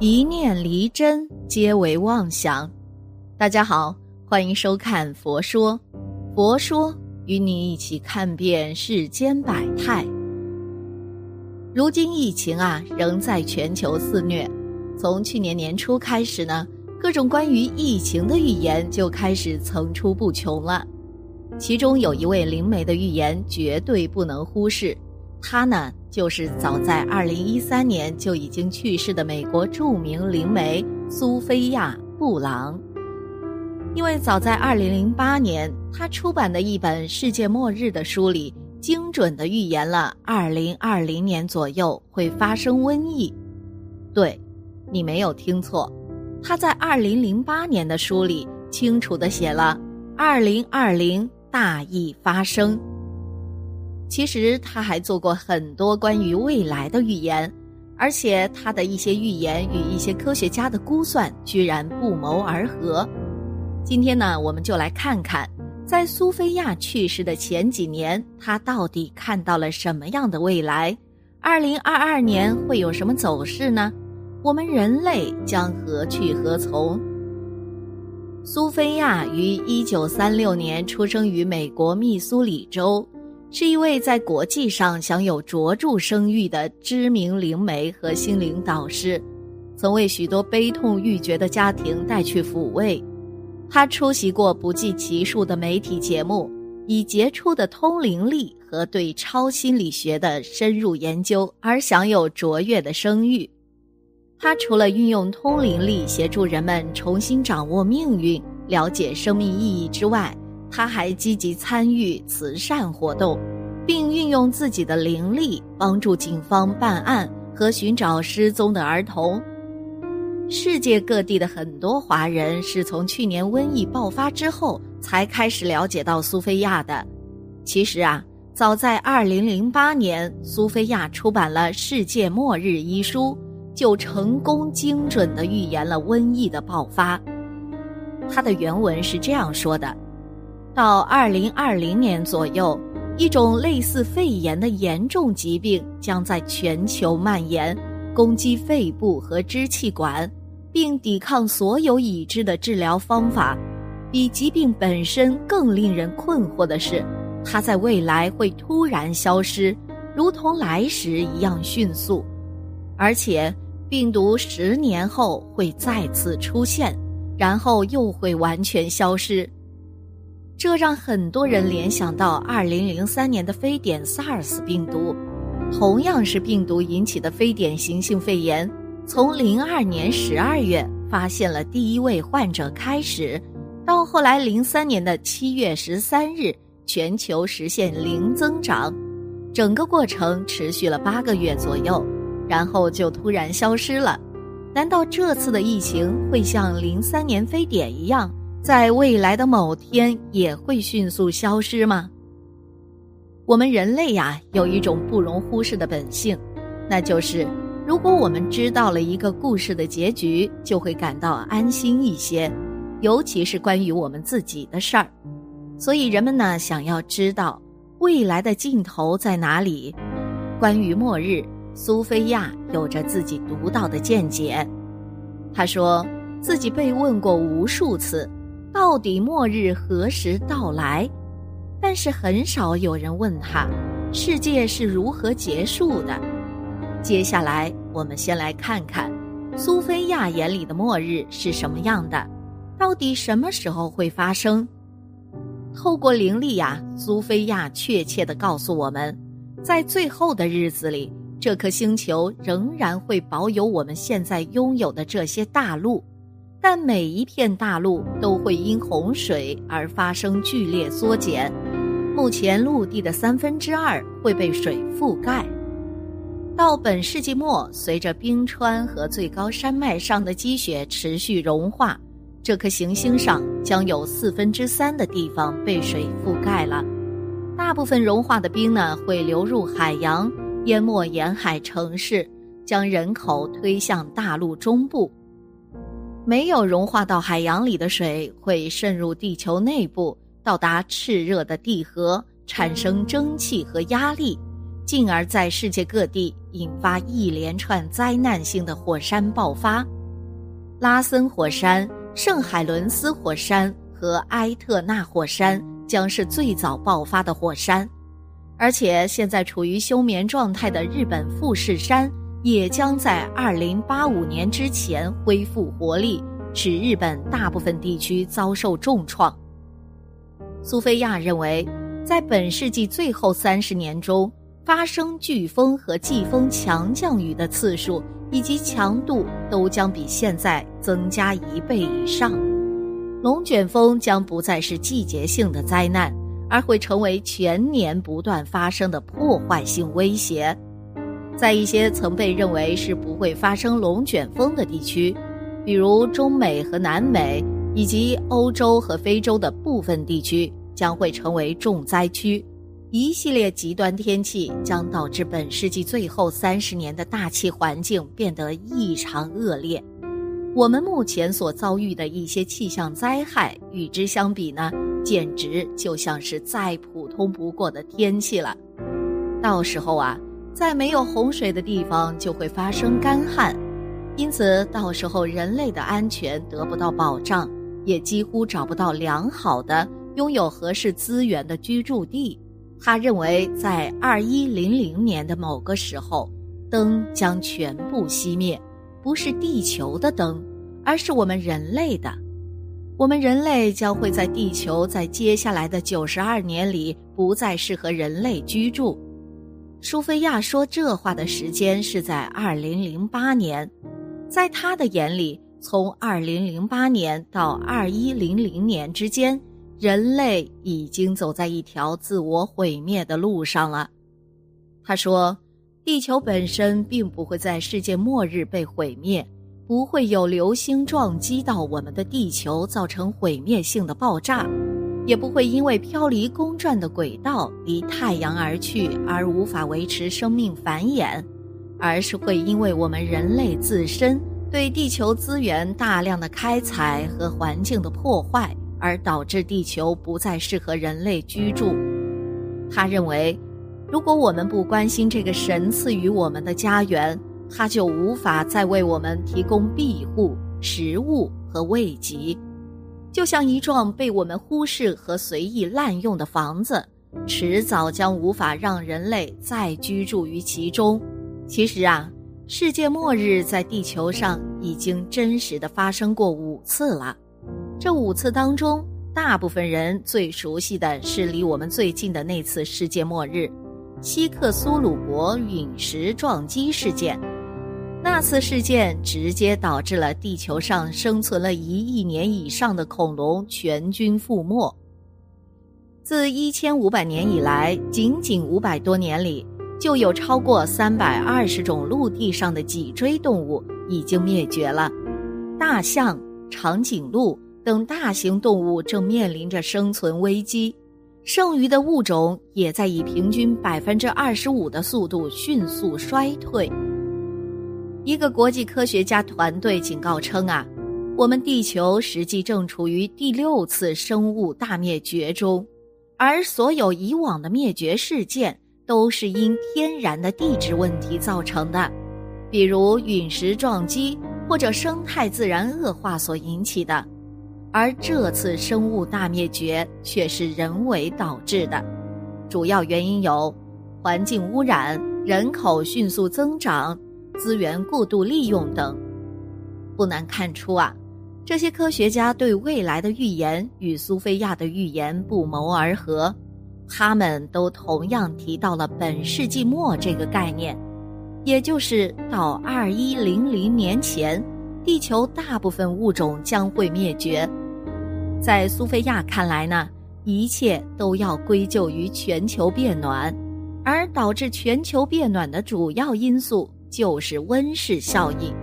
一念离真，皆为妄想。大家好，欢迎收看《佛说》，佛说与你一起看遍世间百态。如今疫情啊，仍在全球肆虐。从去年年初开始呢，各种关于疫情的预言就开始层出不穷了。其中有一位灵媒的预言绝对不能忽视，他呢。就是早在二零一三年就已经去世的美国著名灵媒苏菲亚·布朗，因为早在二零零八年，他出版的一本世界末日的书里，精准的预言了二零二零年左右会发生瘟疫。对，你没有听错，他在二零零八年的书里清楚的写了二零二零大疫发生。其实他还做过很多关于未来的预言，而且他的一些预言与一些科学家的估算居然不谋而合。今天呢，我们就来看看，在苏菲亚去世的前几年，他到底看到了什么样的未来？二零二二年会有什么走势呢？我们人类将何去何从？苏菲亚于一九三六年出生于美国密苏里州。是一位在国际上享有卓著声誉的知名灵媒和心灵导师，曾为许多悲痛欲绝的家庭带去抚慰。他出席过不计其数的媒体节目，以杰出的通灵力和对超心理学的深入研究而享有卓越的声誉。他除了运用通灵力协助人们重新掌握命运、了解生命意义之外，他还积极参与慈善活动，并运用自己的灵力帮助警方办案和寻找失踪的儿童。世界各地的很多华人是从去年瘟疫爆发之后才开始了解到苏菲亚的。其实啊，早在2008年，苏菲亚出版了《世界末日》一书，就成功精准地预言了瘟疫的爆发。他的原文是这样说的。到二零二零年左右，一种类似肺炎的严重疾病将在全球蔓延，攻击肺部和支气管，并抵抗所有已知的治疗方法。比疾病本身更令人困惑的是，它在未来会突然消失，如同来时一样迅速，而且病毒十年后会再次出现，然后又会完全消失。这让很多人联想到2003年的非典 SARS 病毒，同样是病毒引起的非典型性肺炎。从02年12月发现了第一位患者开始，到后来03年的7月13日，全球实现零增长，整个过程持续了八个月左右，然后就突然消失了。难道这次的疫情会像03年非典一样？在未来的某天也会迅速消失吗？我们人类呀，有一种不容忽视的本性，那就是如果我们知道了一个故事的结局，就会感到安心一些，尤其是关于我们自己的事儿。所以人们呢，想要知道未来的尽头在哪里。关于末日，苏菲亚有着自己独到的见解。她说自己被问过无数次。到底末日何时到来？但是很少有人问他，世界是如何结束的。接下来，我们先来看看苏菲亚眼里的末日是什么样的，到底什么时候会发生？透过灵力呀，苏菲亚确切的告诉我们，在最后的日子里，这颗星球仍然会保有我们现在拥有的这些大陆。但每一片大陆都会因洪水而发生剧烈缩减，目前陆地的三分之二会被水覆盖。到本世纪末，随着冰川和最高山脉上的积雪持续融化，这颗行星上将有四分之三的地方被水覆盖了。大部分融化的冰呢，会流入海洋，淹没沿海城市，将人口推向大陆中部。没有融化到海洋里的水会渗入地球内部，到达炽热的地核，产生蒸汽和压力，进而在世界各地引发一连串灾难性的火山爆发。拉森火山、圣海伦斯火山和埃特纳火山将是最早爆发的火山，而且现在处于休眠状态的日本富士山也将在二零八五年之前恢复活力，使日本大部分地区遭受重创。苏菲亚认为，在本世纪最后三十年中，发生飓风和季风强降雨的次数以及强度都将比现在增加一倍以上。龙卷风将不再是季节性的灾难，而会成为全年不断发生的破坏性威胁。在一些曾被认为是不会发生龙卷风的地区，比如中美和南美。以及欧洲和非洲的部分地区将会成为重灾区，一系列极端天气将导致本世纪最后三十年的大气环境变得异常恶劣。我们目前所遭遇的一些气象灾害与之相比呢，简直就像是再普通不过的天气了。到时候啊，在没有洪水的地方就会发生干旱，因此到时候人类的安全得不到保障。也几乎找不到良好的、拥有合适资源的居住地。他认为，在二一零零年的某个时候，灯将全部熄灭，不是地球的灯，而是我们人类的。我们人类将会在地球在接下来的九十二年里不再适合人类居住。苏菲亚说这话的时间是在二零零八年，在他的眼里。从二零零八年到二一零零年之间，人类已经走在一条自我毁灭的路上了。他说：“地球本身并不会在世界末日被毁灭，不会有流星撞击到我们的地球造成毁灭性的爆炸，也不会因为飘离公转的轨道离太阳而去而无法维持生命繁衍，而是会因为我们人类自身。”对地球资源大量的开采和环境的破坏，而导致地球不再适合人类居住。他认为，如果我们不关心这个神赐予我们的家园，它就无法再为我们提供庇护、食物和慰藉。就像一幢被我们忽视和随意滥用的房子，迟早将无法让人类再居住于其中。其实啊。世界末日在地球上已经真实的发生过五次了，这五次当中，大部分人最熟悉的是离我们最近的那次世界末日——希克苏鲁国陨石撞击事件。那次事件直接导致了地球上生存了一亿年以上的恐龙全军覆没。自一千五百年以来，仅仅五百多年里。就有超过三百二十种陆地上的脊椎动物已经灭绝了，大象、长颈鹿等大型动物正面临着生存危机，剩余的物种也在以平均百分之二十五的速度迅速衰退。一个国际科学家团队警告称啊，我们地球实际正处于第六次生物大灭绝中，而所有以往的灭绝事件。都是因天然的地质问题造成的，比如陨石撞击或者生态自然恶化所引起的，而这次生物大灭绝却是人为导致的，主要原因有环境污染、人口迅速增长、资源过度利用等。不难看出啊，这些科学家对未来的预言与苏菲亚的预言不谋而合。他们都同样提到了本世纪末这个概念，也就是到二一零零年前，地球大部分物种将会灭绝。在苏菲亚看来呢，一切都要归咎于全球变暖，而导致全球变暖的主要因素就是温室效应，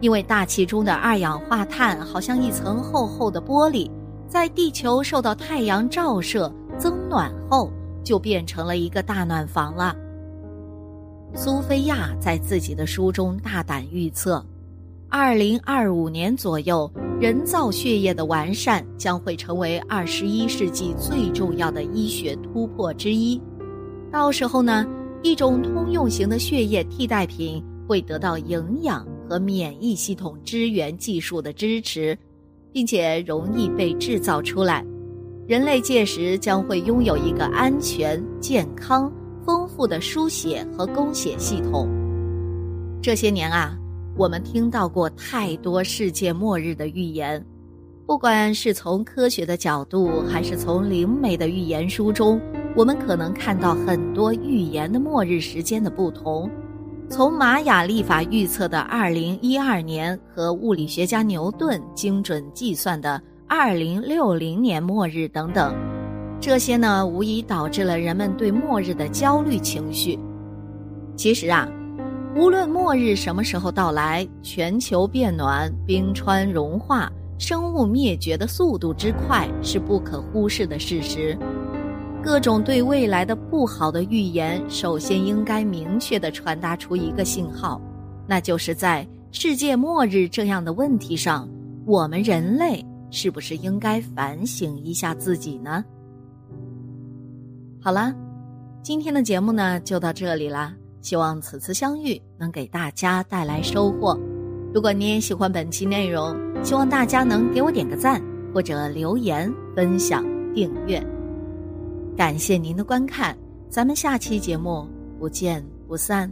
因为大气中的二氧化碳好像一层厚厚的玻璃，在地球受到太阳照射。增暖后就变成了一个大暖房了。苏菲亚在自己的书中大胆预测，二零二五年左右，人造血液的完善将会成为二十一世纪最重要的医学突破之一。到时候呢，一种通用型的血液替代品会得到营养和免疫系统支援技术的支持，并且容易被制造出来。人类届时将会拥有一个安全、健康、丰富的输血和供血系统。这些年啊，我们听到过太多世界末日的预言，不管是从科学的角度，还是从灵媒的预言书中，我们可能看到很多预言的末日时间的不同。从玛雅历法预测的二零一二年和物理学家牛顿精准计算的。二零六零年末日等等，这些呢，无疑导致了人们对末日的焦虑情绪。其实啊，无论末日什么时候到来，全球变暖、冰川融化、生物灭绝的速度之快是不可忽视的事实。各种对未来的不好的预言，首先应该明确的传达出一个信号，那就是在世界末日这样的问题上，我们人类。是不是应该反省一下自己呢？好了，今天的节目呢就到这里啦。希望此次相遇能给大家带来收获。如果你也喜欢本期内容，希望大家能给我点个赞，或者留言、分享、订阅。感谢您的观看，咱们下期节目不见不散。